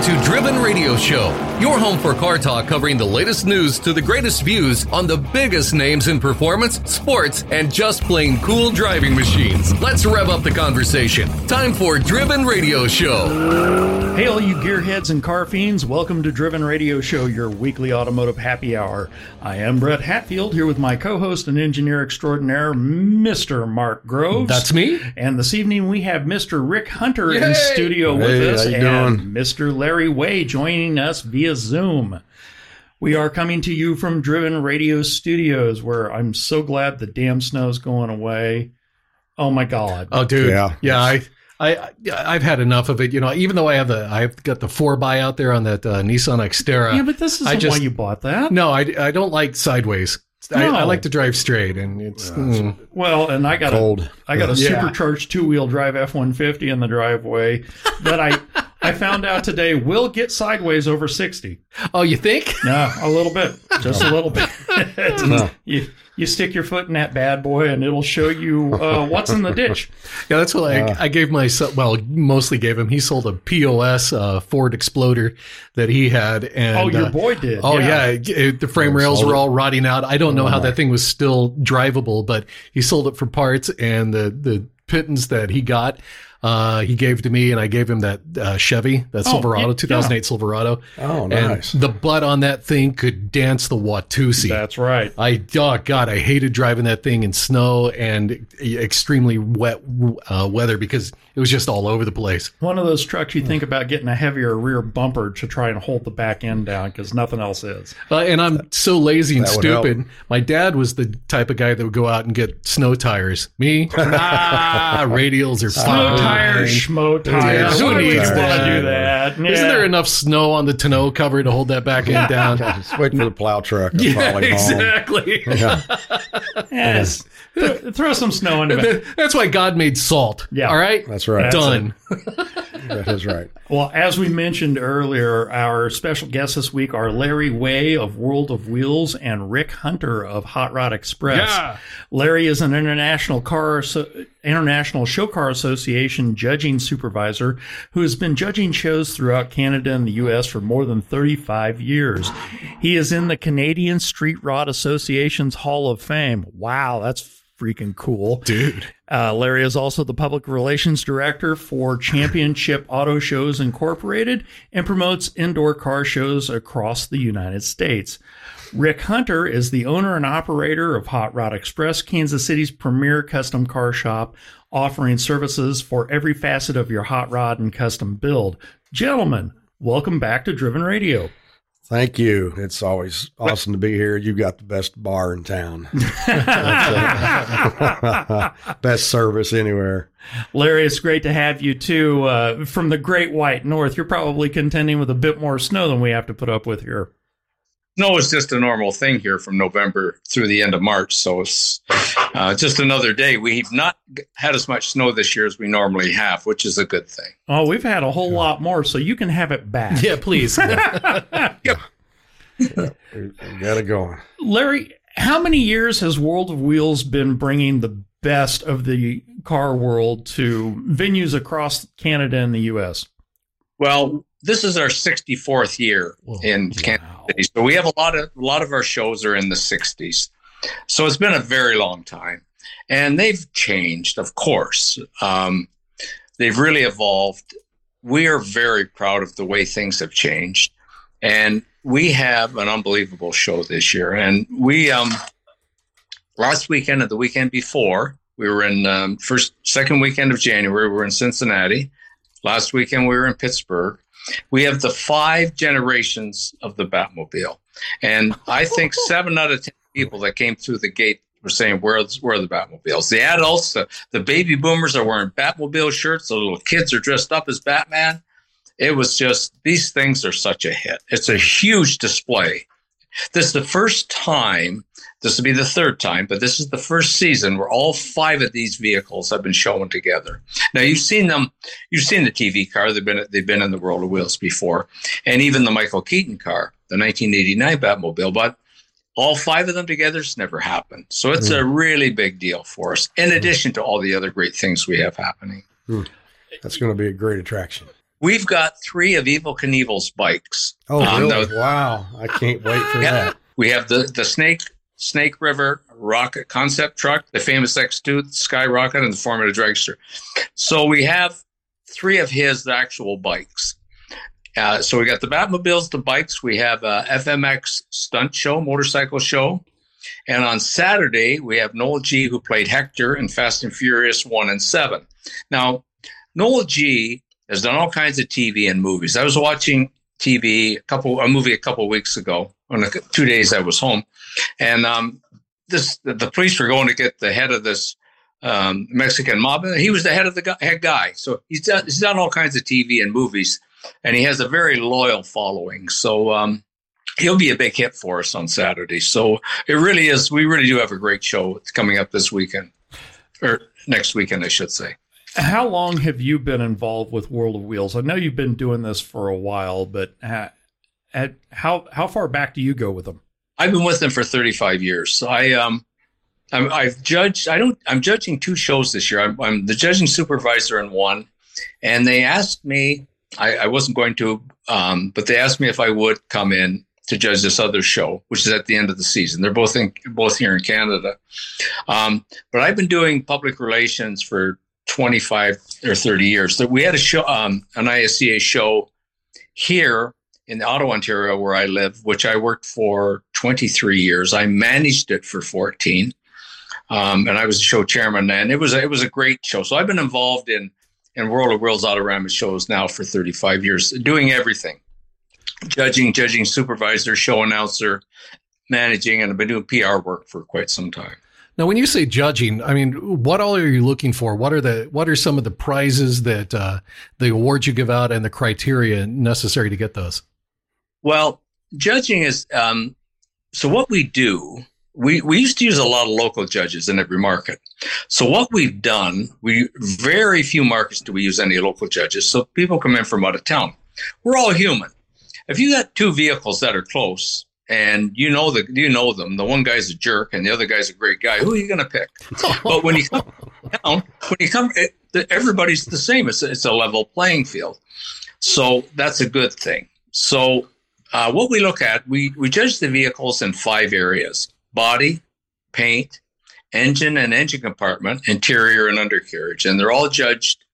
Welcome to Driven Radio Show, your home for car talk covering the latest news to the greatest views on the biggest names in performance, sports, and just plain cool driving machines. Let's rev up the conversation. Time for Driven Radio Show. Hey, all you gearheads and car fiends, welcome to Driven Radio Show, your weekly automotive happy hour. I am Brett Hatfield here with my co host and engineer extraordinaire, Mr. Mark Groves. That's me. And this evening we have Mr. Rick Hunter in Yay! studio with us how you and doing? Mr. Larry Way joining us via Zoom. We are coming to you from Driven Radio Studios, where I'm so glad the damn snow's going away. Oh my God. Oh, dude. Yeah. Yeah. I, I, I've had enough of it. You know, even though I have the, I've got the four by out there on that uh, Nissan Xterra. yeah, but this isn't I just- why you bought that. no, I, I don't like sideways. I, No. I like to drive straight, and it's mm. Well, and I got a Cold. I got a Yeah. supercharged two wheel drive F one fifty in the driveway that I I found out today will get sideways over sixty. oh, you think? No, a little bit, just a little bit. No. you you stick your foot in that bad boy, and it'll show you uh, what's in the ditch. Yeah, that's what I, I gave my son. Well, mostly gave him. He sold a POS uh, Ford Exploder that he had, and oh, your uh, boy did. Oh yeah, it- the frame Oh, rails were all rotting out. I don't know Oh, how my. that thing was still drivable, but he sold it for parts, and the the pittance that he got, uh, he gave to me, and I gave him that uh, Chevy, that Oh, Silverado, yeah, 2008 Silverado. Oh, nice! And the butt on that thing could dance the Watusi. That's right. I oh god, I hated driving that thing in snow and extremely wet uh, weather because it was just all over the place. One of those trucks you think about getting a heavier rear bumper to try and hold the back end down because nothing else is. Uh, and I'm so lazy and That stupid. My dad was the type of guy that would go out and get snow tires. Me, ah, radials are Snow fine. Tires, schmo tires. who Who needs needs to that? do that? Isn't there enough snow on the tonneau cover to hold that back end down? Just wait for the plow truck. to yeah, follow home. exactly. Yeah. Yes. Th- Throw some snow into it. That's why God made salt. Yeah. All right. That's right. That's Done. That is right. Well, as we mentioned earlier, our special guests this week are Larry Way of World of Wheels and Rick Hunter of Hot Rod Express. Yeah. Larry is an international car international show car association judging supervisor who has been judging shows throughout Canada and the US for more than 35 years. He is in the Canadian Street Rod Association's Hall of Fame. Wow, that's freaking cool. Dude. Uh, Larry is also the public relations director for Championship Auto Shows Incorporated and promotes indoor car shows across the United States. Rick Hunter is the owner and operator of Hot Rod Express, Kansas City's premier custom car shop, offering services for every facet of your hot rod and custom build. Gentlemen, welcome back to Driven Radio. Thank you. It's always awesome to be here. You've got the best bar in town. best service anywhere. Larry, it's great to have you too. Uh, from the Great White North, you're probably contending with a bit more snow than we have to put up with here. Snow is just a normal thing here from November through the end of March. So it's uh, just another day. We've not had as much snow this year as we normally have, which is a good thing. Oh, we've had a whole lot more, so you can have it back. Yeah, please. We, we got it going. Larry, how many years has World of Wheels been bringing the best of the car world to venues across Canada and the U.S.? Well, this is our 64th year in Kansas City. So we have a lot of a lot of our shows are in the 60s. So it's been a very long time. And they've changed, of course. Um, they've really evolved. We are very proud of the way things have changed. And we have an unbelievable show this year. And we um last weekend and the weekend before, we were in um, first second weekend of January, we were in Cincinnati. Last weekend we were in Pittsburgh. We have the five generations of the Batmobile. And I think seven out of 10 people that came through the gate were saying, Where's where are the Batmobiles? The adults, the, the baby boomers are wearing Batmobile shirts. The little kids are dressed up as Batman. It was just, these things are such a hit. It's a huge display. This is the first time, this will be the third time, but this is the first season where all five of these vehicles have been shown together. Now you've seen them, you've seen the TV car. They've been they've been in the World of Wheels before, and even the Michael Keaton car, the 1989 Batmobile. But all five of them together has never happened. So it's a mm. really big deal for us. In mm. addition to all the other great things we have happening. Mm. That's going to be a great attraction. we've got three of Evel Knievel's bikes. Oh, really? the- wow! I can't wait for Yeah. that. We have the the Snake Snake River rocket concept truck, the famous X2 Skyrocket, and the Formula Dragster. So we have three of his actual bikes. Uh, so we got the Batmobiles, the bikes. We have a FMX stunt show, motorcycle show, and on Saturday we have Noel G, who played Hector in Fast and Furious one and seven. Now, Noel G has done all kinds of TV and movies. I was watching TV a couple a movie a couple weeks ago on the two days I was home, and um, this the, the police were going to get the head of this um, Mexican mob. He was the head of the guy, head guy, so he's done, he's done all kinds of TV and movies, and he has a very loyal following. So. Um, He'll be a big hit for us on Saturday. So it really is. We really do have a great show coming up this weekend, or next weekend, I should say. How long have you been involved with World of Wheels? I know you've been doing this for a while, but ha- at how how far back do you go with them? I've been with them for 35 years. So I um I'm, I've judged. I don't. I'm judging two shows this year. I'm, I'm the judging supervisor in one, and they asked me. I, I wasn't going to, um, but they asked me if I would come in to judge this other show, which is at the end of the season. They're both in both here in Canada. Um, but I've been doing public relations for 25 or 30 years. That we had a show, um, an ISCA show here in Ottawa, Ontario, where I live, which I worked for 23 years. I managed it for 14, um, and I was the show chairman. And it was it was a great show. So I've been involved in in World of Wheels Autorama shows now for 35 years, doing everything, judging, judging, supervisor, show announcer, managing, and I've been doing PR work for quite some time. Now, when you say judging, I mean, what all are you looking for? What are the what are some of the prizes that uh, the awards you give out and the criteria necessary to get those? Well, judging is um, so what we do. We, we used to use a lot of local judges in every market. So what we've done, we very few markets do we use any local judges. So people come in from out of town. We're all human. If you got two vehicles that are close and you know the you know them, the one guy's a jerk and the other guy's a great guy. Who are you going to pick? but when you come down, when you come, it, everybody's the same. It's a, it's a level playing field. So that's a good thing. So uh, what we look at, we, we judge the vehicles in five areas body, paint, engine and engine compartment, interior and undercarriage. And they're all judged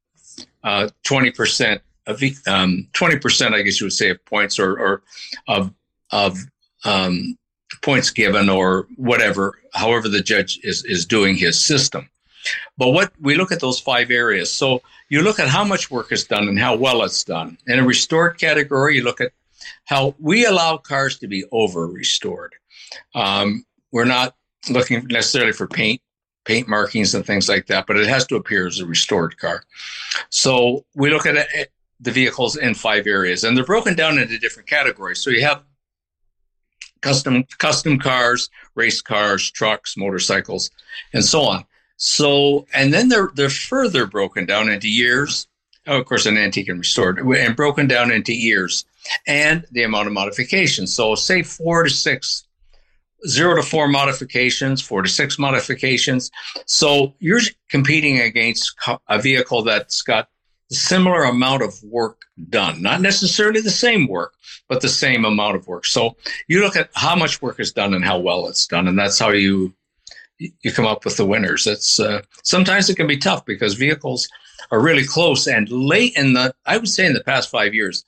uh, 20% of, um, 20%, I guess you would say, of points or, or of, of um, points given or whatever, however the judge is, is doing his system. But what we look at those five areas. So you look at how much work is done and how well it's done. In a restored category, you look at how we allow cars to be over restored. Um, we're not looking necessarily for paint, paint markings and things like that, but it has to appear as a restored car. So we look at it, the vehicles in five areas, and they're broken down into different categories. So you have custom custom cars, race cars, trucks, motorcycles, and so on. So, and then they're they're further broken down into years. Oh, of course, an antique and restored, and broken down into years and the amount of modifications. So, say four to six, zero to four modifications, four to six modifications. So, you're competing against a vehicle that's got similar amount of work done, not necessarily the same work, but the same amount of work. So, you look at how much work is done and how well it's done, and that's how you you come up with the winners. It's uh, sometimes it can be tough because vehicles are really close and late in the. I would say in the past five years,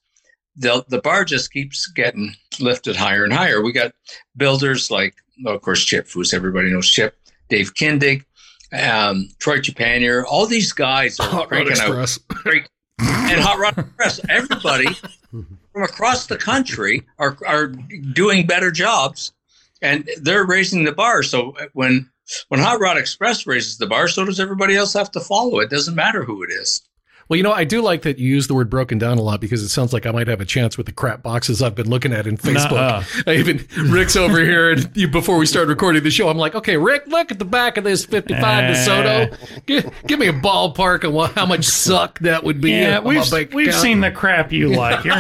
the the bar just keeps getting lifted higher and higher. We got builders like, of course, Chip Foose. Everybody knows Chip. Dave Kindig, um, Troy Trepanier. All these guys are Hot cranking out and Hot Rod Express. Everybody from across the country are are doing better jobs, and they're raising the bar. So when when Hot Rod Express raises the bar, so does everybody else have to follow. It doesn't matter who it is. Well, you know, I do like that you use the word broken down a lot because it sounds like I might have a chance with the crap boxes I've been looking at in Facebook. Nuh-uh. I even Rick's over here, and you, before we started recording the show, I'm like, okay, Rick, look at the back of this 55 Eh. DeSoto. Give, give me a ballpark of how much suck that would be. Yeah, we've bank we've account. seen the crap you like. You're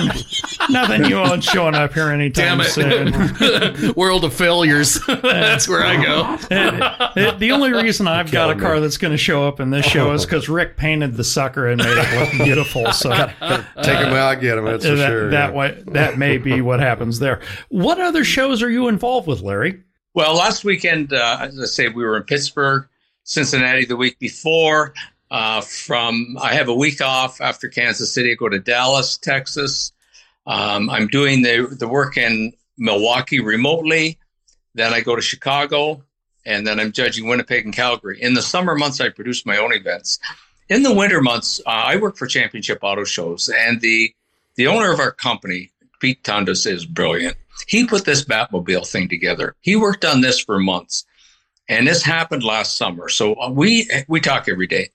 nothing you want showing up here anytime Damn soon. World of failures. That's where I go. the, the only reason I've got a car that's going to show up in this show is because Rick painted the sucker and made look beautiful. So take them out, get them. That's for that, sure. that yeah. way, that may be what happens there. What other shows are you involved with, Larry? Well, last weekend, uh, as I say, we were in Pittsburgh, Cincinnati the week before. Uh, from I have a week off after Kansas City. I go to Dallas, Texas. Um, I'm doing the the work in Milwaukee remotely. Then I go to Chicago, and then I'm judging Winnipeg and Calgary. In the summer months, I produce my own events. In the winter months, uh, I work for Championship Auto Shows, and the the owner of our company, Pete Toundas, is brilliant. He put this Batmobile thing together. He worked on this for months, and this happened last summer. So uh, we we talk every day.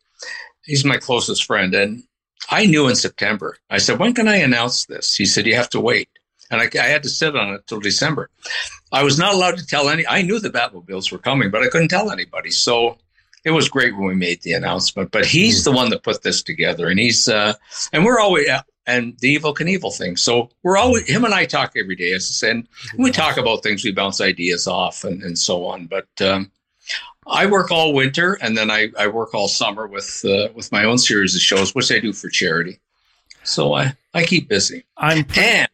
He's my closest friend, and I knew in September. I said, "When can I announce this?" He said, "You have to wait." And I, I had to sit on it till December. I was not allowed to tell any. I knew the Batmobiles were coming, but I couldn't tell anybody. So it was great when we made the announcement. But he's the one that put this together, and he's uh, and we're always and the Evel Knievel thing. So we're always him and I talk every day, as I said. And we talk about things, we bounce ideas off, and, and so on. But um, I work all winter, and then I, I work all summer with uh, with my own series of shows, which I do for charity. So I I keep busy. I'm and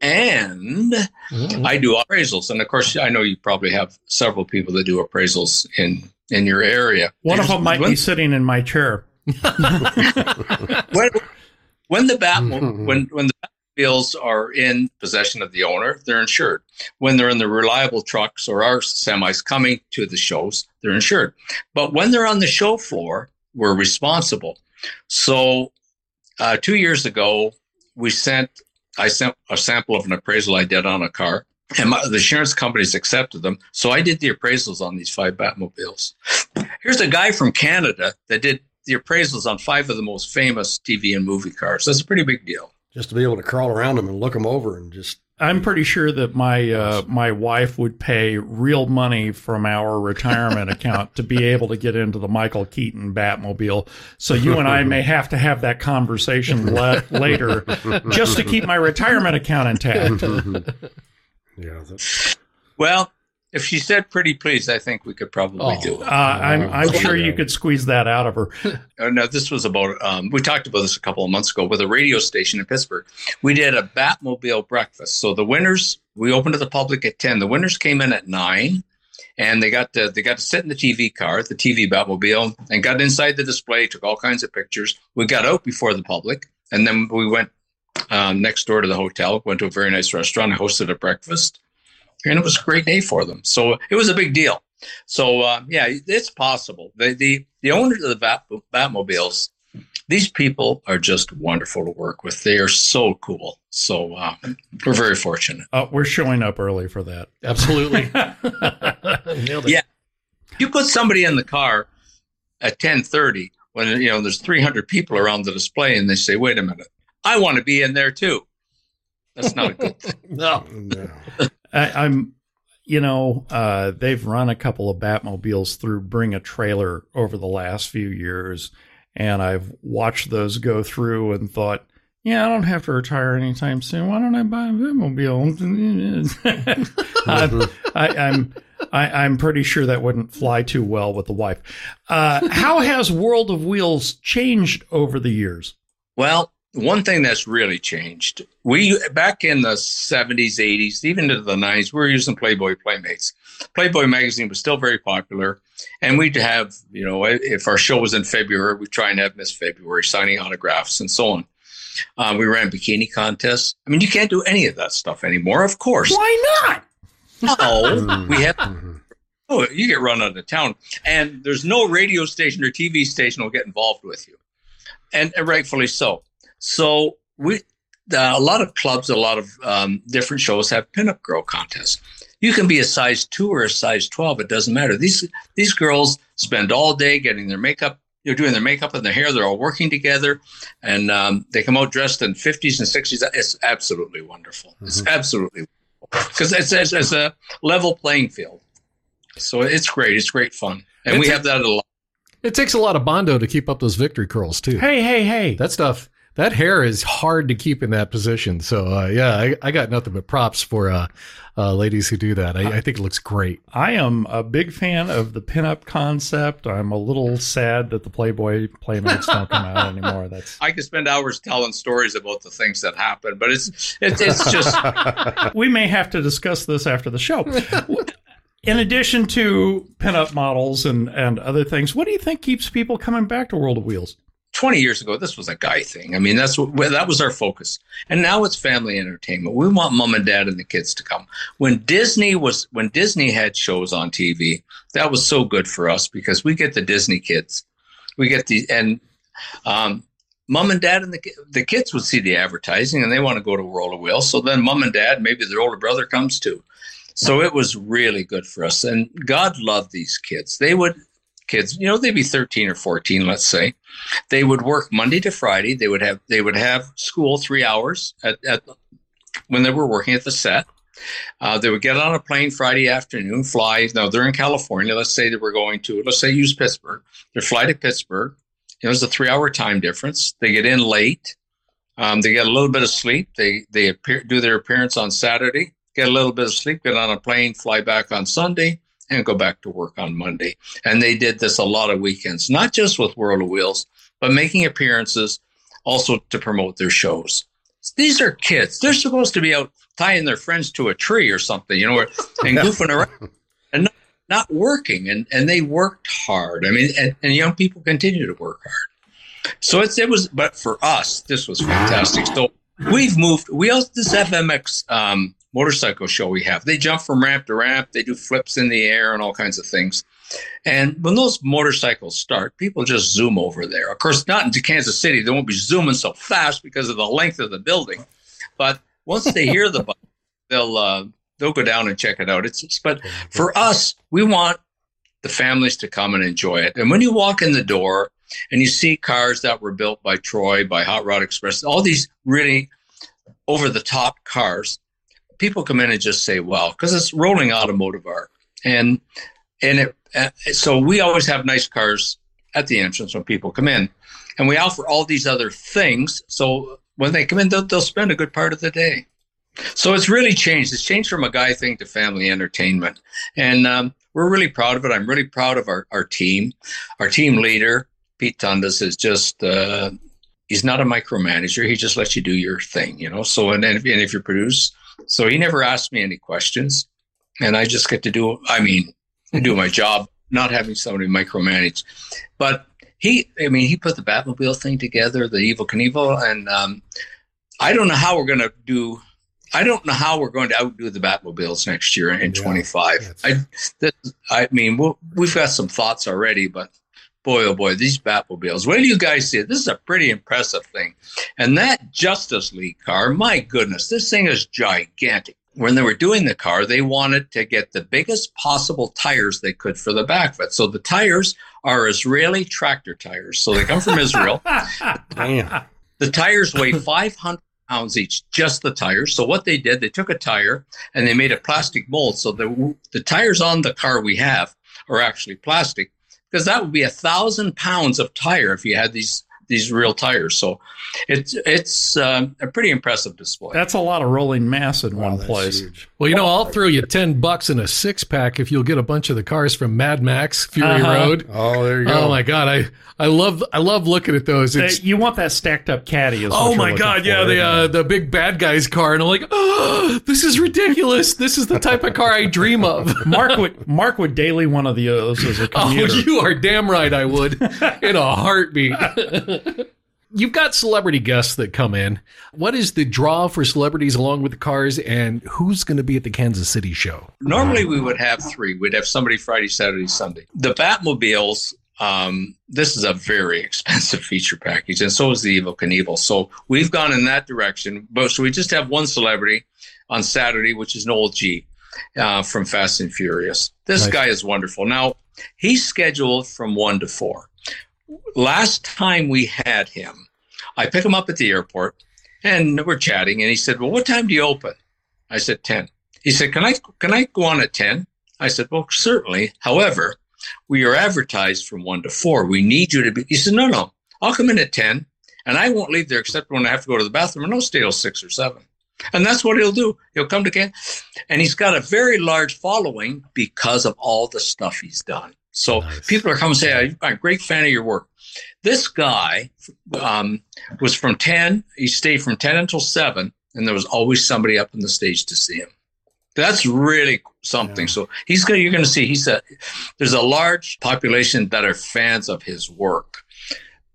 and Mhm. I do appraisals, and of course, I know you probably have several people that do appraisals in in your area. one of them might when, be sitting in my chair. when, when the bat when when the Batmobiles are in possession of the owner, they're insured. When they're in the reliable trucks or our semis coming to the shows, they're insured. But when they're on the show floor, we're responsible. So, uh, two years ago, we sent I sent a sample of an appraisal I did on a car, and my, the insurance companies accepted them. So I did the appraisals on these five Batmobiles. Here's a guy from Canada that did the appraisals on five of the most famous TV and movie cars. That's a pretty big deal. just to be able to crawl around them and look them over and just I'm pretty sure that my uh, my wife would pay real money from our retirement account to be able to get into the Michael Keaton Batmobile. So you and I may have to have that conversation le- later, just to keep my retirement account intact. yeah. That, Well, if she said pretty please, I think we could probably Oh. do Uh, it. I'm I'm sure you could squeeze that out of her. Uh, no, this was about, um, we talked about this a couple of months ago with a radio station in Pittsburgh. We did a Batmobile breakfast. So the winners, we opened to the public at 10. The winners came in at 9 and they got to, they got to sit in the TV car, the TV Batmobile, and got inside the display, took all kinds of pictures. We got out before the public and then we went um, next door to the hotel, went to a very nice restaurant, hosted a breakfast, and it was a great day for them. So it was a big deal. So uh, yeah, it's possible. The the the owners of the Bat, Batmobiles, these people are just wonderful to work with. They are so cool. So uh, we're very fortunate. Uh, we're showing up early for that. Absolutely. Nailed it. Yeah. You put somebody in the car at ten thirty when you know there's three hundred people around the display, and they say, "Wait a minute, I want to be in there too." That's not a good thing. No. no. I, I'm, you know, uh, they've run a couple of Batmobiles through Bring a Trailer over the last few years, and I've watched those go through and thought, yeah, I don't have to retire anytime soon. Why don't I buy a Batmobile? I'm, I, I'm, I, I'm pretty sure that wouldn't fly too well with the wife. Uh, how has World of Wheels changed over the years? Well, one thing that's really changed, we back in the 70s, 80s, even into the 90s, we were using Playboy Playmates. Playboy magazine was still very popular, and we'd have, you know, if our show was in February, we'd try and have Miss February signing autographs and so on. Uh, we ran bikini contests. I mean, you can't do any of that stuff anymore, of course. Why not? No, we have Mhm. Oh, you get run out of town, and there's no radio station or TV station will get involved with you, and, and rightfully so. So we, uh, a lot of clubs, a lot of um, different shows have pinup girl contests. You can be a size two or a size twelve; it doesn't matter. These these girls spend all day getting their makeup. They're doing their makeup and their hair. They're all working together, and um, they come out dressed in 50s and 60s. It's absolutely wonderful. It's absolutely because it's, it's, it's a level playing field. So it's great. It's great fun, and we It's- have that a lot. It takes a lot of bondo to keep up those victory curls too. Hey, hey, hey. That stuff. That hair is hard to keep in that position. So uh, yeah, I, I, got nothing but props for uh, uh, ladies who do that. I, I, think it looks great. I am a big fan of the pinup concept. I'm a little sad that the Playboy playmates don't come out anymore. That's I could spend hours telling stories about the things that happen, but it's it's, it's just we may have to discuss this after the show. In addition to pinup models and, and other things, what do you think keeps people coming back to World of Wheels? 20 years ago, this was a guy thing. I mean, that's what that was our focus. And now it's family entertainment. We want mom and dad and the kids to come. When Disney was when Disney had shows on TV, that was so good for us because we get the Disney kids. We get the and um, mom and dad and the the kids would see the advertising and they want to go to World of Wheels. So then mom and dad, maybe their older brother comes too. So it was really good for us. And God loved these kids. They would kids, you know, they'd be 13 or 14, let's say. They would work Monday to Friday. They would have they would have school three hours at, at when they were working at the set. Uh, they would get on a plane Friday afternoon, fly. Now they're in California. Let's say they were going to, let's say use Pittsburgh. They fly to Pittsburgh. You know, there's a three hour time difference. They get in late. Um, they get a little bit of sleep. They they appear, do their appearance on Saturday, get a little bit of sleep, get on a plane, fly back on Sunday, and go back to work on Monday. And they did this a lot of weekends, not just with World of Wheels, but making appearances also to promote their shows. These are kids. They're supposed to be out tying their friends to a tree or something, you know, and goofing around and not, not, working. And, and they worked hard. I mean, and, and young people continue to work hard. So it's, it was, but for us, this was fantastic. So we've moved, we also, this FMX, um, motorcycle show we have. They jump from ramp to ramp, they do flips in the air and all kinds of things. And when those motorcycles start, people just zoom over there. Of course, not into Kansas City, they won't be zooming so fast because of the length of the building. But once they hear the bike, they'll uh, they'll go down and check it out. It's but for us, we want the families to come and enjoy it. And when you walk in the door and you see cars that were built by Troy, by Hot Rod Express, all these really over the top cars, people come in and just say, "Well," because it's rolling automotive art, and and it, uh, so we always have nice cars at the entrance when people come in, and we offer all these other things. So when they come in, they'll, they'll spend a good part of the day. So it's really changed. It's changed from a guy thing to family entertainment, and um, we're really proud of it. I'm really proud of our, our team. Our team leader, Pete Toundas, is just uh, he's not a micromanager. He just lets you do your thing, you know. So and, and if you produce so he never asked me any questions. And I just get to do, I mean, do my job, not having somebody micromanage. But he, I mean, he put the Batmobile thing together, the Evel Knievel, and um, I don't know how we're going to do. I don't know how we're going to outdo the Batmobiles next year in yeah, 25. I, this, I mean, we we have got some thoughts already, but boy, oh boy, these Batmobiles. Wait till you guys see it. This is a pretty impressive thing. And that Justice League car, my goodness, this thing is gigantic. When they were doing the car, they wanted to get the biggest possible tires they could for the back of it. So the tires are Israeli tractor tires. So they come from Israel. Damn. The tires weigh 500 pounds each, just the tires. So what they did, they took a tire and they made a plastic mold. So the, the tires on the car we have are actually plastic because that would be a thousand pounds of tire if you had these these real tires. So it's it's um, a pretty impressive display. That's a lot of rolling mass in wow, one place. Huge. Well, you know, I'll throw you ten bucks in a six pack if you'll get a bunch of the cars from Mad Max Fury uh-huh. Road. Oh, there you go. Oh my God, I I love I love looking at those. It's, you want that stacked up caddy? As well. Oh my God, yeah, the uh, the big bad guys car, and I'm like, oh, this is ridiculous. this is the type of car I dream of. Mark would Mark would daily one of those as a oh, commuter. Oh, you are damn right, I would in a heartbeat. You've got celebrity guests that come in. What is the draw for celebrities along with the cars, and who's going to be at the Kansas City show? Normally, we would have three. We'd have somebody Friday, Saturday, Sunday. The Batmobiles. Um, this is a very expensive feature package, and so is the Evel Knievel. So we've gone in that direction. But so we just have one celebrity on Saturday, which is Noel G. Uh, from Fast and Furious. This nice. guy is wonderful. Now he's scheduled from one to four last time we had him, I pick him up at the airport and we're chatting and he said, Well, what time do you open? I said 10. He said, Can I can I go on at 10? I said, Well, certainly. However, we are advertised from one to four. We need you to be he said, No, no, I'll come in at 10 and I won't leave there except when I have to go to the bathroom, and I'll stay till six or seven. And that's what he'll do. He'll come to Kansas, and he's got a very large following because of all the stuff he's done. So Nice. people are coming and say, I'm a great fan of your work. This guy um, was from 10, he stayed from 10 until 7, and there was always somebody up on the stage to see him. That's really something. Yeah. So he's going. You're going to see. He's a. There's a large population that are fans of his work,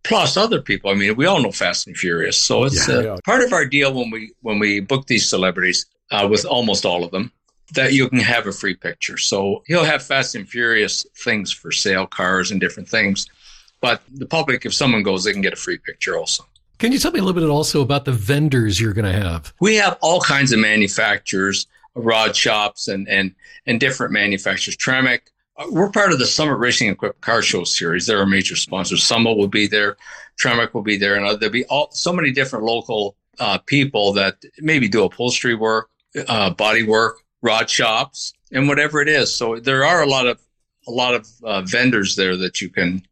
plus other people. I mean, we all know Fast and Furious, so it's Yeah. uh, Yeah. part of our deal when we when we book these celebrities uh, with almost all of them that you can have a free picture. So he'll have Fast and Furious things for sale, cars and different things. But the public, if someone goes, they can get a free picture also. Can you tell me a little bit also about the vendors you're going to have? We have all kinds of manufacturers, rod shops, and and and different manufacturers. Tremec, uh, we're part of the Summit Racing Equipment Car Show series. They're our major sponsors. Summit will be there, Tremec will be there, and uh, there'll be all so many different local uh, people that maybe do upholstery work, uh, body work, rod shops, and whatever it is. So there are a lot of a lot of uh, vendors there that you can,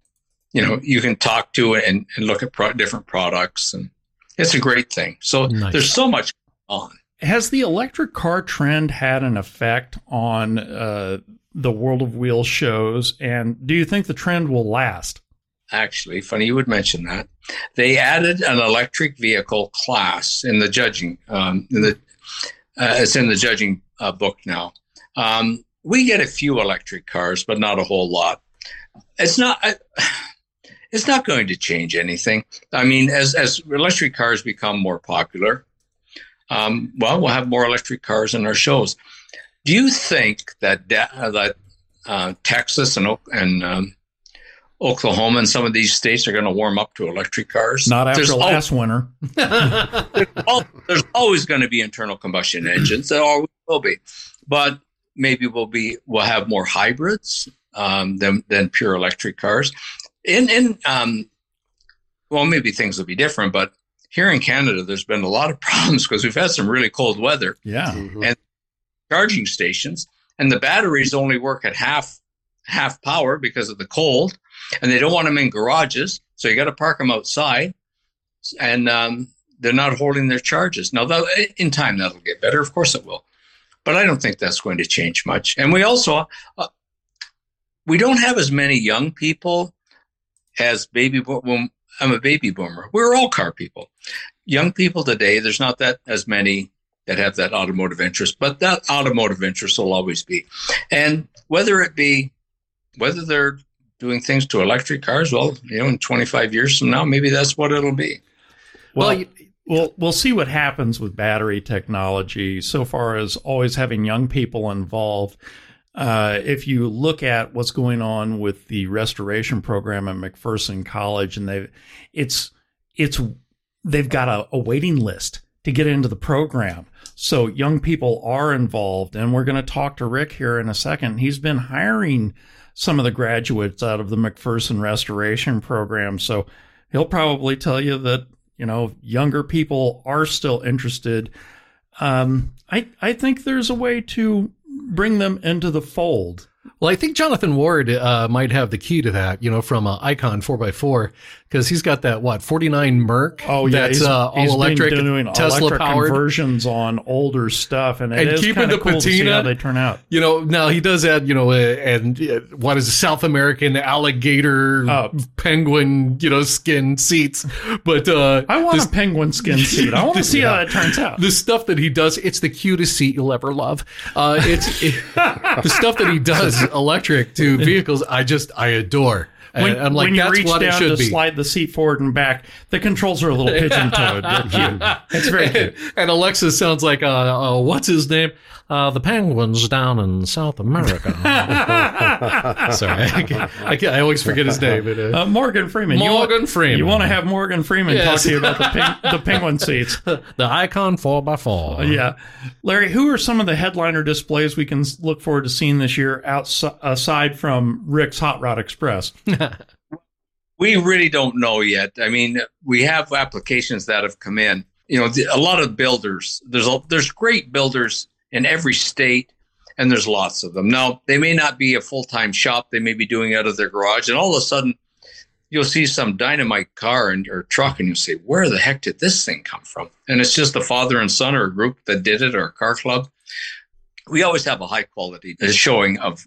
you know, you can talk to and, and look at pro- different products, and it's a great thing. So Nice. there's so much on. Has the electric car trend had an effect on uh, the World of Wheels shows? And do you think the trend will last? actually. Funny you would mention that. They added an electric vehicle class in the judging. Um, in the uh, it's in the judging uh, book now. Um, we get a few electric cars, but not a whole lot. It's not. I, it's not going to change anything. I mean, as as electric cars become more popular, um, well, we'll have more electric cars in our shows. Do you think that that uh, Texas and and um, Oklahoma and some of these states are going to warm up to electric cars? Not after There's al- last winter. al- there's always going to be internal combustion engines. There always will be, but maybe we'll be we'll have more hybrids um, than than pure electric cars. In in um, well, maybe things will be different, but here in Canada, there's been a lot of problems because we've had some really cold weather Yeah. Mhm. charging stations, and the batteries only work at half half power because of the cold, and they don't want them in garages, so you got to park them outside, and um, they're not holding their charges. Now, in time that'll get better, of course it will, but I don't think that's going to change much. And we also uh, we don't have as many young people as baby boom. I'm a baby boomer. We're all car people. Young people today, there's not that as many that have that automotive interest, but that automotive interest will always be. And whether it be, whether they're doing things to electric cars, well, you know, in 25 years from now, maybe that's what it'll be. Well, well, you- We'll we'll see what happens with battery technology. So far as always having young people involved, uh, if you look at what's going on with the restoration program at McPherson College, and they've it's it's they've got a, a waiting list to get into the program. So young people are involved, and we're going to talk to Rick here in a second. He's been hiring some of the graduates out of the McPherson restoration program, so he'll probably tell you that you know younger people are still interested. Um, I I think there's a way to bring them into the fold. Well, I think Jonathan Ward uh, might have the key to that, you know, from uh, Icon 4x4, because he's got that, what, 49 Merc? Oh yeah, That's he's, uh, he's all been electric, doing Tesla electric powered. conversions on older stuff, and, it And keeping the cool to see patina. how they turn out. You know, now he does add, you know, uh, and uh, what is it, South American alligator Oh. penguin, you know, skin seats. But uh, I want this- a penguin skin seat. I want to see how that turns out. the stuff that he does, it's the cutest seat you'll ever love. Uh, it's it, the stuff that he does electric to vehicles. I just I adore. And When, I'm like, when you that's reach what it down to be. slide the seat forward and back, the controls are a little pigeon-toed. They're cute. It's very cute. and Alexa sounds like, uh, uh, what's his name? Uh, the penguins down in South America. Sorry, I, can't- I, can't- I always forget his name. But, uh, Uh, Morgan Freeman. You want- Morgan Freeman. You want to have Morgan Freeman Yes. talk to you about the, the penguin seats. the Icon 4x4. Yeah. Larry, who are some of the headliner displays we can look forward to seeing this year outside, aside from Rick's Hot Rod Express? We really don't know yet. I mean, we have applications that have come in. You know, the, a lot of builders. There's a, there's great builders in every state, and there's lots of them. Now, they may not be a full time shop. They may be doing out of their garage, and all of a sudden, you'll see some dynamite car and or truck, and you'll say, "Where the heck did this thing come from?" And it's just a father and son or a group that did it or a car club. We always have a high quality showing of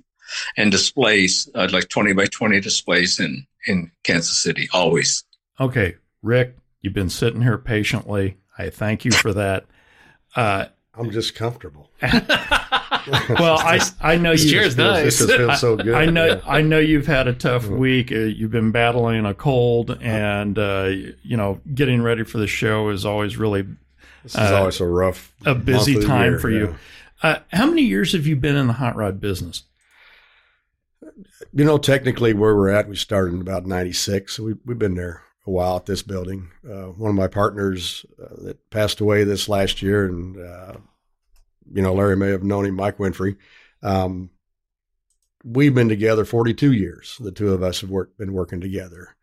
and displays, uh, like twenty by twenty displays in in Kansas City. Always. Okay, Rick, you've been sitting here patiently. I thank you for that. Uh, I'm just comfortable. well, I I know you. Cheers, Feels- nice. This just feels so good. I know Yeah. I know you've had a tough week. Uh, you've been battling a cold, and uh, you know getting ready for the show is always really This is always a rough, a busy time year, for you. Uh, how many years have you been in the hot rod business? You know, technically, where we're at, we started in about '96. So we, we've been there a while at this building. Uh, one of my partners uh, that passed away this last year, and uh, you know, Larry may have known him, Mike Winfrey. Um, we've been together 42 years. The two of us have been working together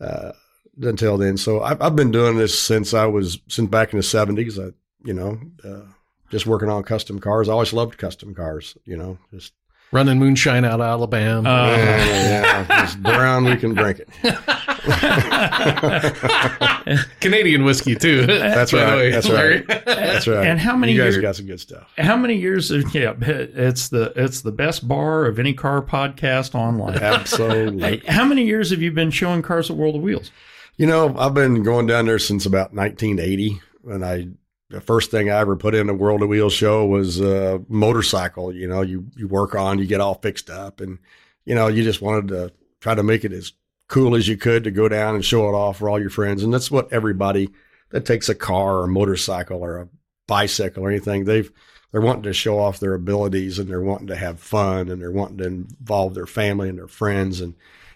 uh, until then. So I've, I've been doing this since I was since back in the 70s. I, you know, uh, just working on custom cars. I always loved custom cars. You know, just Running moonshine out of Alabama. Uh, yeah, it's brown. We can drink it. Canadian whiskey too. That's right. way, That's right. That's right. And how many you guys years- got some good stuff? How many years? Of, yeah, it's the it's the best bar of any car podcast online. Absolutely. How many years have you been showing cars at World of Wheels? You know, I've been going down there since about 1980. When I the first thing I ever put in a World of Wheels show was a motorcycle. You know, you you work on, you get all fixed up, and you know, you just wanted to try to make it as cool as you could to go down and show it off for all your friends. And that's what everybody that takes a car or a motorcycle or a bicycle or anything they've they're wanting to show off their abilities and they're wanting to have fun and they're wanting to involve their family and their friends and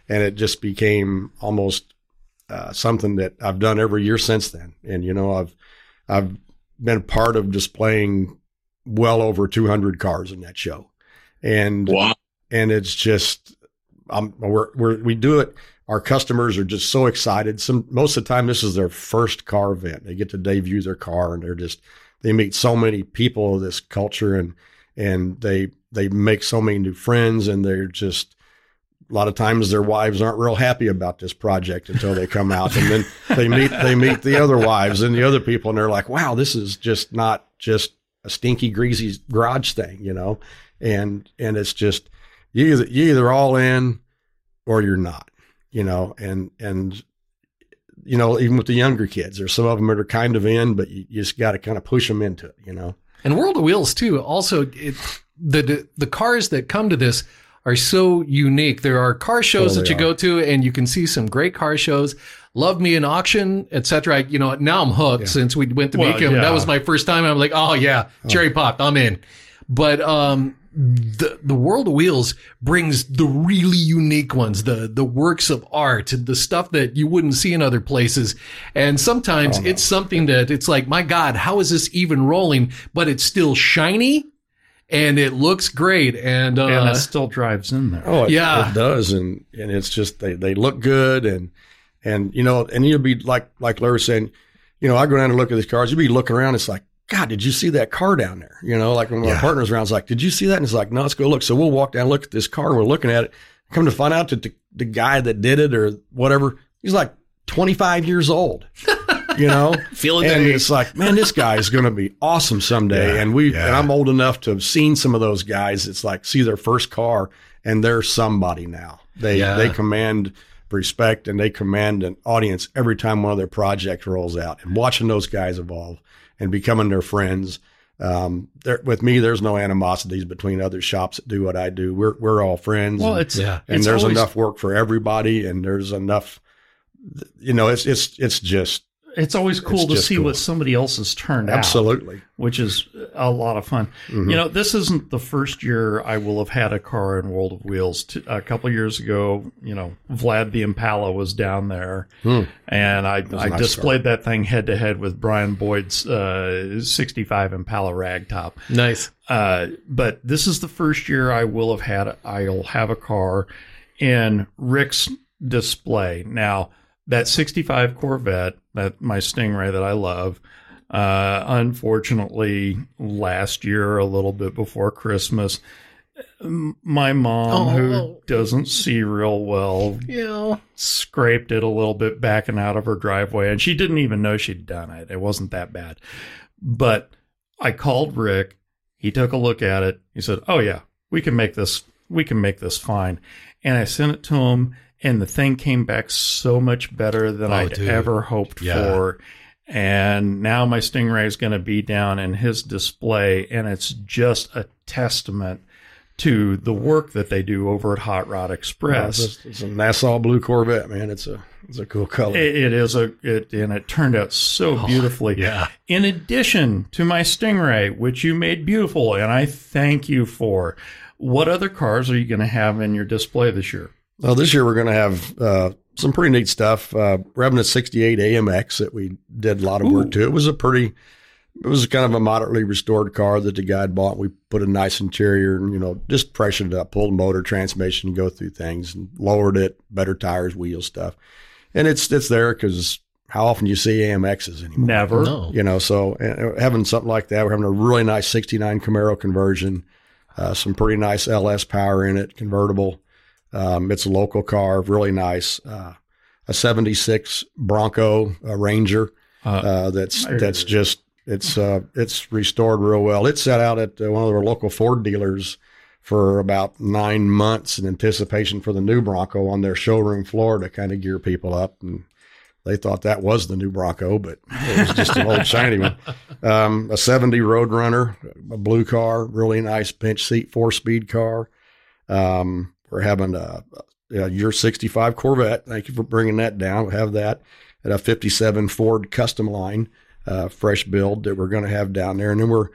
and it just became almost uh, something that I've done every year since then. And you know, I've I've been a part of displaying well over 200 cars in that show, and Wow. and it's just um, we're, we're we do it. Our customers are just so excited. Some most of the time, this is their first car event. They get to debut their car, and they're just they meet so many people of this culture, and and they they make so many new friends, and they're just a lot of times their wives aren't real happy about this project until they come out, and then they meet they meet the other wives and the other people, and they're like, "Wow, this is just not just a stinky, greasy garage thing," you know, and and it's just you either you either all in or you're not, you know, and and you know even with the younger kids, there's some of them that are kind of in, but you, you just got to kind of push them into it, you know. And World of Wheels too. Also, it, the, the the cars that come to this are so unique. There are car shows Oh, that they you go to, and you can see some great car shows. Love me an auction, etc. You know, now I'm hooked since we went to Well, Mecum. yeah. That was my first time. I'm like, oh yeah, cherry popped. I'm in. But um, the the World of Wheels brings the really unique ones, the the works of art, the stuff that you wouldn't see in other places. And sometimes Oh, it's something that it's like, my God, how is this even rolling? But it's still shiny and it looks great. And, uh, and it still drives in there. Oh, it, Yeah. it does, and and it's just they they look good, and and you know, and you'll be like like Larry was saying, you know, I go down and look at these cars. You'll be looking around. It's like, God, did you see that car down there? You know, like when my Yeah. partner's around, it's like, did you see that? And it's like, no, let's go look. So we'll walk down, look at this car. And we're looking at it. Come to find out that the, the guy that did it or whatever, he's like 25 years old. You know, Feel a and day. it's like, man, this guy is going to be awesome someday. Yeah, and we, yeah. and I'm old enough to have seen some of those guys. It's like see their first car, and they're somebody now. They Yeah. they command respect and they command an audience every time one of their projects rolls out. And watching those guys evolve and becoming their friends. Um, there, with me, there's no animosities between other shops that do what I do. We're we're all friends. Well, and- it's Yeah. and it's there's always- enough work for everybody, and there's enough. You know, it's it's it's just It's always cool to see cool. what somebody else has turned out. absolutely. which is a lot of fun. Mhm. You know, this isn't the first year I will have had a car in World of Wheels. A couple years ago, you know, Vlad the Impala was down there, Hmm. and I, I nice displayed that thing head to head with Brian Boyd's uh, 65 Impala ragtop. Nice. Uh, but this is the first year I will have had. I'll have a car in Rick's display. Now that '65 Corvette, that my Stingray that I love. Uh, unfortunately, last year, a little bit before Christmas, My mom, Oh. who doesn't see real well, Yeah. scraped it a little bit backing out of her driveway, and she didn't even know she'd done it. It wasn't that bad. But I called Rick. He took a look at it. He said, "Oh yeah, we can make this. We can make this fine." And I sent it to him, and the thing came back so much better than Oh, I'd dude. ever hoped Yeah. for. And now my Stingray is going to be down in his display, and it's just a testament to the work that they do over at Hot Rod Express. It's, a, it's a Nassau blue Corvette, man. It's a it's a cool color. It, it is a it, and it turned out so oh, beautifully. Yeah. In addition to my Stingray, which you made beautiful, and I thank you for. What other cars are you going to have in your display this year? Well, this year we're going to have uh, some pretty neat stuff. Uh, we're having a 68 AMX that we did a lot of Ooh. work to. It was a pretty, it was kind of a moderately restored car that the guy had bought. We put a nice interior and, you know, just freshened it up, pulled motor, transmission, go through things and lowered it, better tires, wheels, stuff. And it's, it's there because how often do you see AMXs anymore? Never. No. you know so uh, having something like that we're having a really nice 69 camaro conversion uh, some pretty nice ls power in it convertible um, it's a local car really nice uh, a 76 bronco uh, ranger Uh, uh, that's that's just it's uh, it's restored real well it's set out at uh, one of our local ford dealers for about nine months in anticipation for the new bronco on their showroom floor to kind of gear people up and they thought that was the new Bronco, but it was just an old shiny one. Um, a 70 Roadrunner, a blue car, really nice bench seat, four speed car. Um, we're having a, a year 65 Corvette. Thank you for bringing that down. We have that at a 57 Ford Customline, uh, fresh build that we're going to have down there. And then we're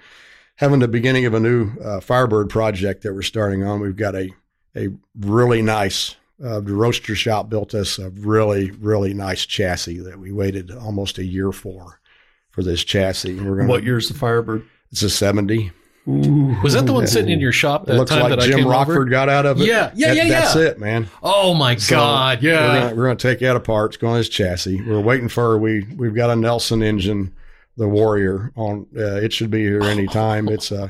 having the beginning of a new uh, Firebird project that we're starting on. We've got a, a really nice uh, the Roadster Shop built us a really, really nice chassis that we waited almost a year for, for this chassis. And we're going what year's the Firebird? it's a 70. Was that the one sitting in your shop that time like that I Jim came Rockford over? got out of it. Yeah, yeah, That- yeah, That's it, man. Oh my So God! Yeah. We're gonna, we're gonna take that apart. It's going to this chassis. We're waiting for we we've got a Nelson engine, the Warrior on. Uh, it should be here any time. It's uh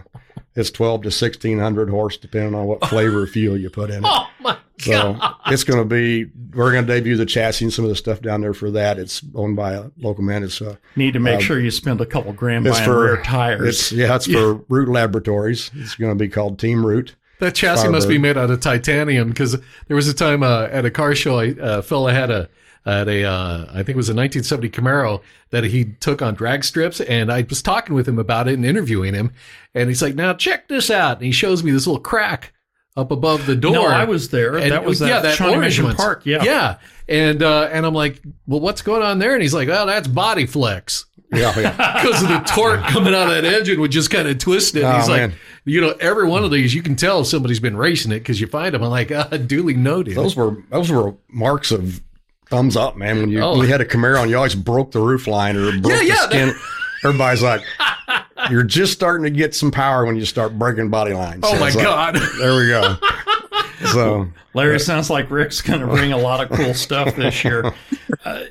it's twelve to sixteen hundred horse, depending on what flavor of fuel you put in it. oh my So God! it's going to be. We're going to debut the chassis and some of the stuff down there for that. It's owned by a local man. It's uh, Need to make Um, sure you spend a couple grand it's buying for- rear tires. it's yeah, it's for Root Laboratories. It's going to be called Team Root. That chassis must be made out of titanium because there was a time uh, at a car show, I- a fella had a at a uh, I think it was a 1970 Camaro that he took on drag strips, and I was talking with him about it and interviewing him, and he's like, "Now check this out," and he shows me this little crack up above the door. no, I was there. And- that was yeah, that Shawnee orange Mission. Park. Yeah. yeah, and uh, and I'm like, "Well, what's going on there?" And he's like, "Well, that's body flex." Yeah, yeah. because of the torque coming out of that engine would just kind of twist it. Oh, He's like, man. you know, every one of these you can tell somebody's been racing it because you find them. I'm like, uh, duly noted. Those were those were marks of thumbs up, man. When you Oh. when you had a Camaro and you always broke the roof line or broke Yeah, the yeah, skin. Everybody's like, you're just starting to get some power when you start breaking body lines. oh So my it's like, god! there we go. So Larry sounds like Rick's going to bring a lot of cool stuff this year. Uh,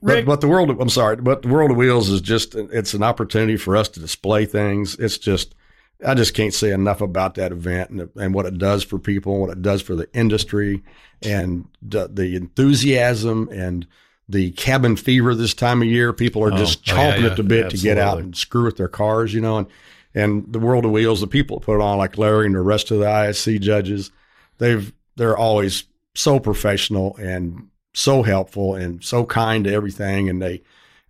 Rick, But, but the world, I'm sorry, but the world of wheels is just, it's an opportunity for us to display things. It's just, I just can't say enough about that event and, and what it does for people, and what it does for the industry and the, the enthusiasm and the cabin fever this time of year. People are oh, just oh, yeah, chomping yeah, at the bit to get out and screw with their cars, you know, and, and the world of wheels, the people that put it on like Larry and the rest of the ISC judges, they've, they're always so professional and so helpful and so kind to everything. And they,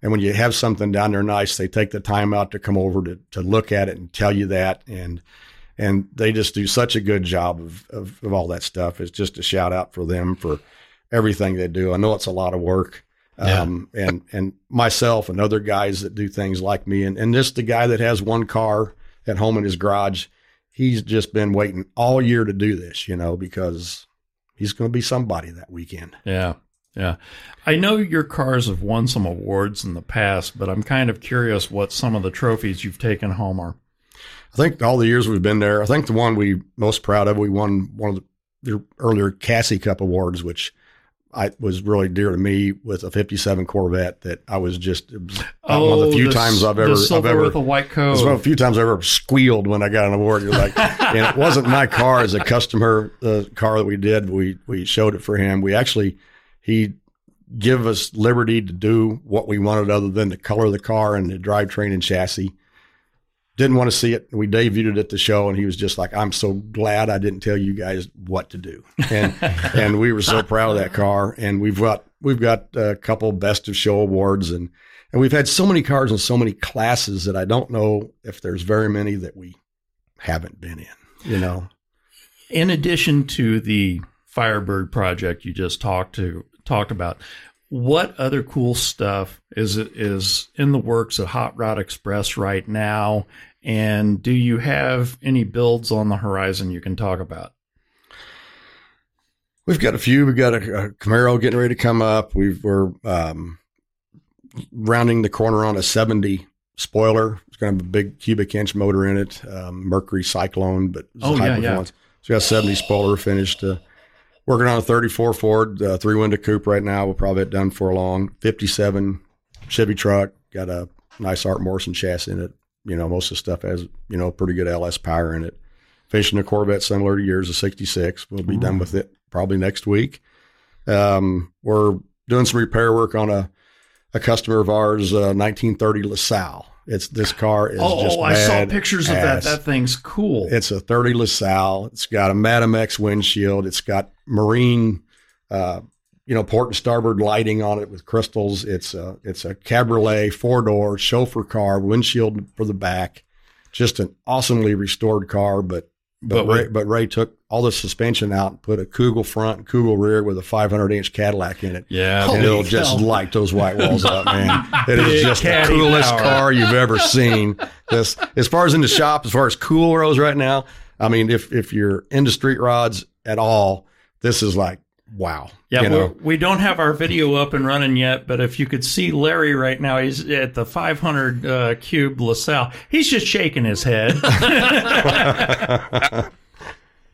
and when you have something down there nice, they take the time out to come over to, to look at it and tell you that. And, and they just do such a good job of, of, of all that stuff. It's just a shout out for them for everything they do. I know it's a lot of work. Yeah. Um, and, and myself and other guys that do things like me and, and just the guy that has one car at home in his garage, he's just been waiting all year to do this, you know, because he's going to be somebody that weekend. Yeah. Yeah. I know your cars have won some awards in the past, but I'm kind of curious what some of the trophies you've taken home are. I think all the years we've been there, I think the one we most proud of, we won one of the, earlier Cassie Cup awards, which I was really dear to me with a '57 Corvette that I was just was oh, one of the oh, few the, times I've ever I've ever with a white coat. It's one of the few times I've ever squealed when I got an award. You're like, and it wasn't my car as a customer. The car that we did, we we showed it for him. We actually he give us liberty to do what we wanted other than the color of the car and the drivetrain and chassis didn't want to see it. We debuted it at the show, and he was just like, "I'm so glad I didn't tell you guys what to do." And and we were so proud of that car. And we've got we've got a couple best of show awards, and and we've had so many cars in so many classes that I don't know if there's very many that we haven't been in. You know. In addition to the Firebird project you just talked to talked about, what other cool stuff is is in the works at Hot Rod Express right now and do you have any builds on the horizon you can talk about? We've got a few. We've got a, a Camaro getting ready to come up. we are um, rounding the corner on a 70 spoiler. It's going to have a big cubic inch motor in it, um, Mercury Cyclone, but oh, yeah, yeah. So we got 70 spoiler finished. Uh, working on a 34 Ford, uh, three window coupe right now. We'll probably have it done for long. 57 Chevy truck, got a nice Art Morrison chassis in it you know, most of the stuff has, you know, pretty good LS power in it. Finishing a Corvette similar to yours, a 66. We'll be Ooh. done with it probably next week. Um, we're doing some repair work on a, a customer of ours, uh, 1930 LaSalle. It's this car is oh, just. Oh, I saw pictures ass. of that. That thing's cool. It's a 30 LaSalle. It's got a Madame X windshield. It's got marine uh, you know, port and starboard lighting on it with crystals. It's a it's a cabriolet, four door, chauffeur car, windshield for the back. Just an awesomely restored car, but but, but Ray, but Ray took all the suspension out and put a Kugel front and Kugel rear with a 500 inch Cadillac in it. Yeah, and it'll just light those white walls up, man. It is just the coolest power. car you've ever seen. This, as far as in the shop, as far as cool rows right now, I mean, if if you're into street rods at all, this is like wow. Yeah, we don't have our video up and running yet, but if you could see Larry right now, he's at the 500 uh, cube LaSalle. He's just shaking his head.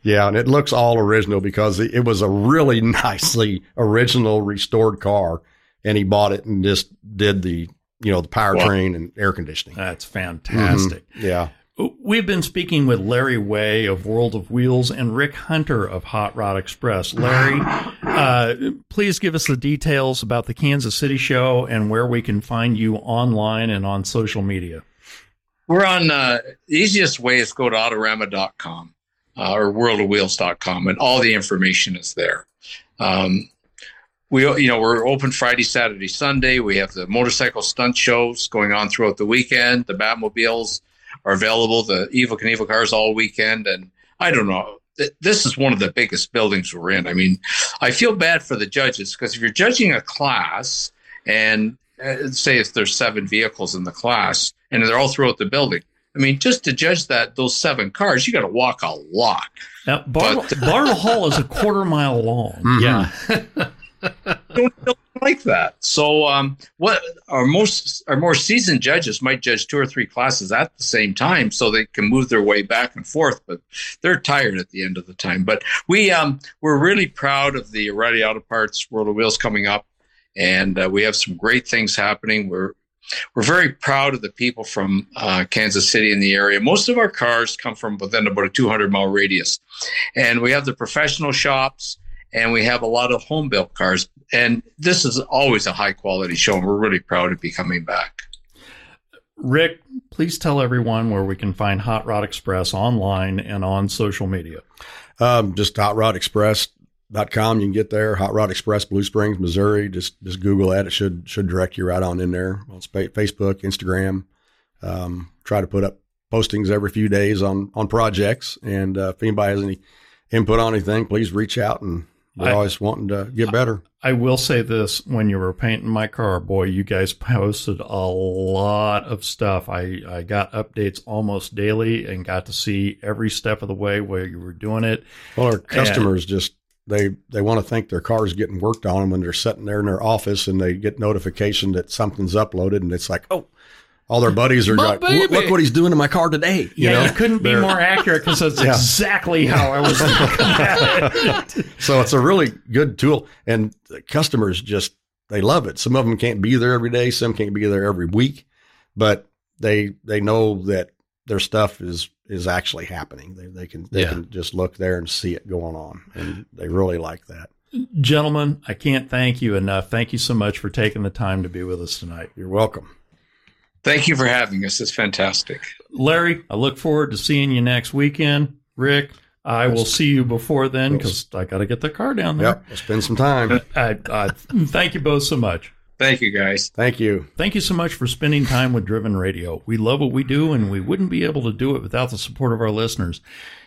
yeah, and it looks all original because it was a really nicely original restored car, and he bought it and just did the you know the powertrain and air conditioning. That's fantastic. Mm-hmm. Yeah. We've been speaking with Larry Way of World of Wheels and Rick Hunter of Hot Rod Express. Larry, uh, please give us the details about the Kansas City show and where we can find you online and on social media. We're on uh, the easiest way is go to autorama.com uh, or worldofwheels.com, and all the information is there. Um, we, you know, we're open Friday, Saturday, Sunday. We have the motorcycle stunt shows going on throughout the weekend. The Batmobiles are available. The Evel Knievel cars all weekend, and I don't know. This is one of the biggest buildings we're in. I mean, I feel bad for the judges because if you're judging a class and uh, say if there's seven vehicles in the class and they're all throughout the building, I mean, just to judge that those seven cars, you got to walk a lot. Now, Bartle, Bartle Hall is a quarter mile long. Mm-hmm. Yeah. don't, don't, like that. So, um, what our most our more seasoned judges might judge two or three classes at the same time, so they can move their way back and forth. But they're tired at the end of the time. But we um, we're really proud of the O'Reilly Auto Parts World of Wheels coming up, and uh, we have some great things happening. We're we're very proud of the people from uh, Kansas City in the area. Most of our cars come from within about a 200 mile radius, and we have the professional shops and we have a lot of home built cars. And this is always a high quality show, and we're really proud to be coming back. Rick, please tell everyone where we can find Hot Rod Express online and on social media. Um, just hotrodexpress.com. You can get there. Hot Rod Express, Blue Springs, Missouri. Just just Google that. It should should direct you right on in there. On Facebook, Instagram. Um, try to put up postings every few days on on projects. And uh, if anybody has any input on anything, please reach out and we're I, always wanting to get better. I will say this: when you were painting my car, boy, you guys posted a lot of stuff. I I got updates almost daily and got to see every step of the way where you were doing it. Well, our customers and, just they they want to think their car is getting worked on them when they're sitting there in their office and they get notification that something's uploaded and it's like, oh, all their buddies are My like, "Look- look what he's doing to my car today. You yeah, know, you couldn't be They're- more accurate because that's Yeah. exactly how I was looking at it. So it's a really good tool, and the customers just they love it. Some of them can't be there every day, some can't be there every week, but they they know that their stuff is is actually happening. They they can they Yeah. can just look there and see it going on, and they really like that. Gentlemen, I can't thank you enough. Thank you so much for taking the time to be with us tonight. You're welcome. Thank you for having us. It's fantastic. Larry, I look forward to seeing you next weekend. Rick, I will see you before then because I got to get the car down there. Yep, we'll spend some time. Uh, I, I, thank you both so much. Thank you, guys. Thank you. Thank you so much for spending time with Driven Radio. We love what we do, and we wouldn't be able to do it without the support of our listeners.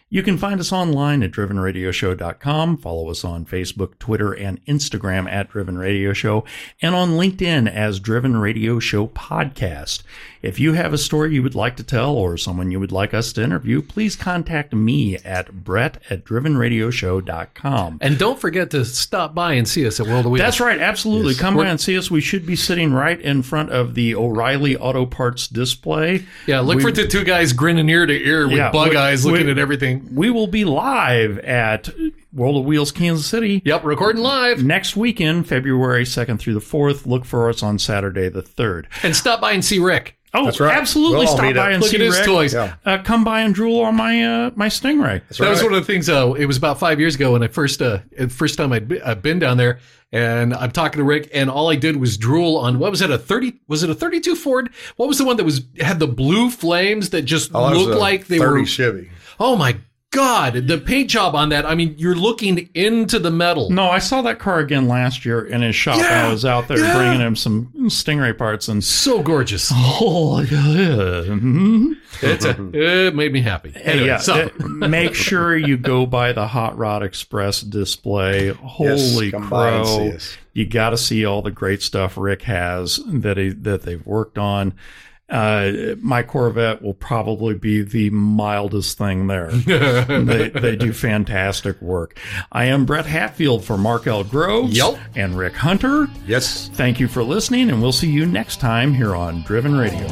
You can find us online at drivenradioshow.com. Follow us on Facebook, Twitter, and Instagram at Driven Radio Show, and on LinkedIn as Driven Radio Show Podcast. If you have a story you would like to tell or someone you would like us to interview, please contact me at brett at drivenradioshow.com. And don't forget to stop by and see us at World of Wheels. That's right. Absolutely. Come by We're- and see us. We should be sitting right in front of the O'Reilly Auto Parts display. Yeah, look We- for the two guys grinning ear to ear with Yeah, bug we- eyes looking we- at everything. We will be live at World of Wheels Kansas City Yep, recording live. next weekend, February 2nd through the 4th. Look for us on Saturday the 3rd. And stop by and see Rick. Oh, That's right. absolutely. We'll all Stop meet by up. and Look see at his Rick. toys. Yeah. Uh, come by and drool on my uh, my Stingray. that was one of the things. Uh, it was about five years ago when I first, uh, first time I'd be- I'd been down there, and I'm talking to Rick, and all I did was drool on what was it a thirty? Was it a thirty-two Ford? What was the one that was had the blue flames that just Oh, looked like they 30 were? Chevy. Oh my god, the paint job on that! I mean, you're looking into the metal. No, I saw that car again last year in his shop. Yeah, I was out there yeah. bringing him some Stingray parts and. So gorgeous. Oh, yeah. It's a, it made me happy. Anyway, yeah, so make sure you go by the Hot Rod Express display. Holy come by and see crow! You got to see all the great stuff Rick has that he that they've worked on. Uh, my Corvette will probably be the mildest thing there. they, they do fantastic work. I am Brett Hatfield for Mark L. Groves Yep. and Rick Hunter. Yes. Thank you for listening, and we'll see you next time here on Driven Radio.